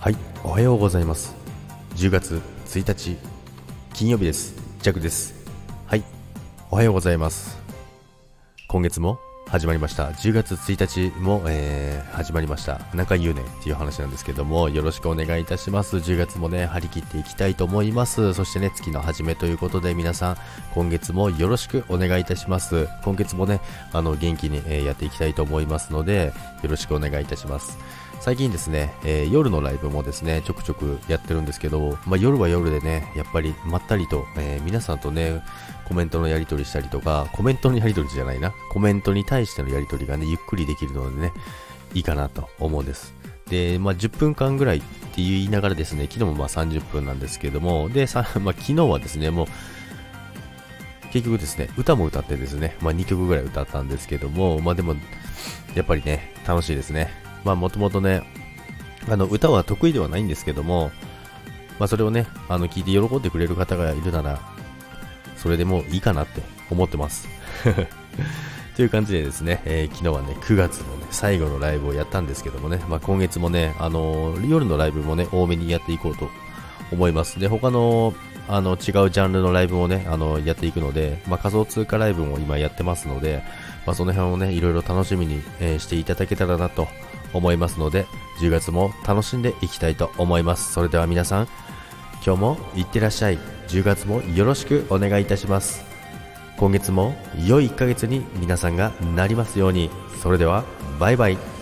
はい、おはようございます。10月1日、金曜日です。ジャクです。はい、おはようございます。今月も始まりました。10月1日も、えー始まりました。中言うねっていう話なんですけども、よろしくお願いいたします。10月もね、張り切っていきたいと思います。そしてね、月の初めということで、皆さん、今月もよろしくお願いいたします。今月もね、あの、元気に、えーやっていきたいと思いますので、よろしくお願いいたします。最近ですね、えー夜のライブもですね、ちょくちょくやってるんですけど、まあ、夜は夜でね、やっぱりまったりと、えー皆さんとね、コメントのやり取りしたりとか、コメントのやり取りじゃないな、コメントに対してのやり取りがね、ゆっくりできるのでね、いいかなと思うんです。で、まあ、10分間ぐらいって言いながらですね、昨日もまあ30分なんですけども、で、さ まあ、昨日はですね、もう、結局ですね、歌も歌ってですね、まあ、2曲ぐらい歌ったんですけども、まあでも、やっぱりね、楽しいですね。まあもともとね、あの、歌は得意ではないんですけども、まあそれをね、あの、聞いて喜んでくれる方がいるなら、それでもういいかなって思ってます。という感じでですね、えー昨日はね、9月のね、最後のライブをやったんですけどもね、まあ今月もね、あのー夜のライブもね、多めにやっていこうと思います。で、他の、あの、違うジャンルのライブもね、あの、やっていくので、まあ仮想通貨ライブも今やってますので、まあその辺をね、いろいろ楽しみに、えーしていただけたらなと思いますので、10月も楽しんでいきたいと思います。それでは皆さん、今日もいってらっしゃい。10月もよろしくお願いいたします。今月も良い1ヶ月に皆さんがなりますように。それでは、バイバイ。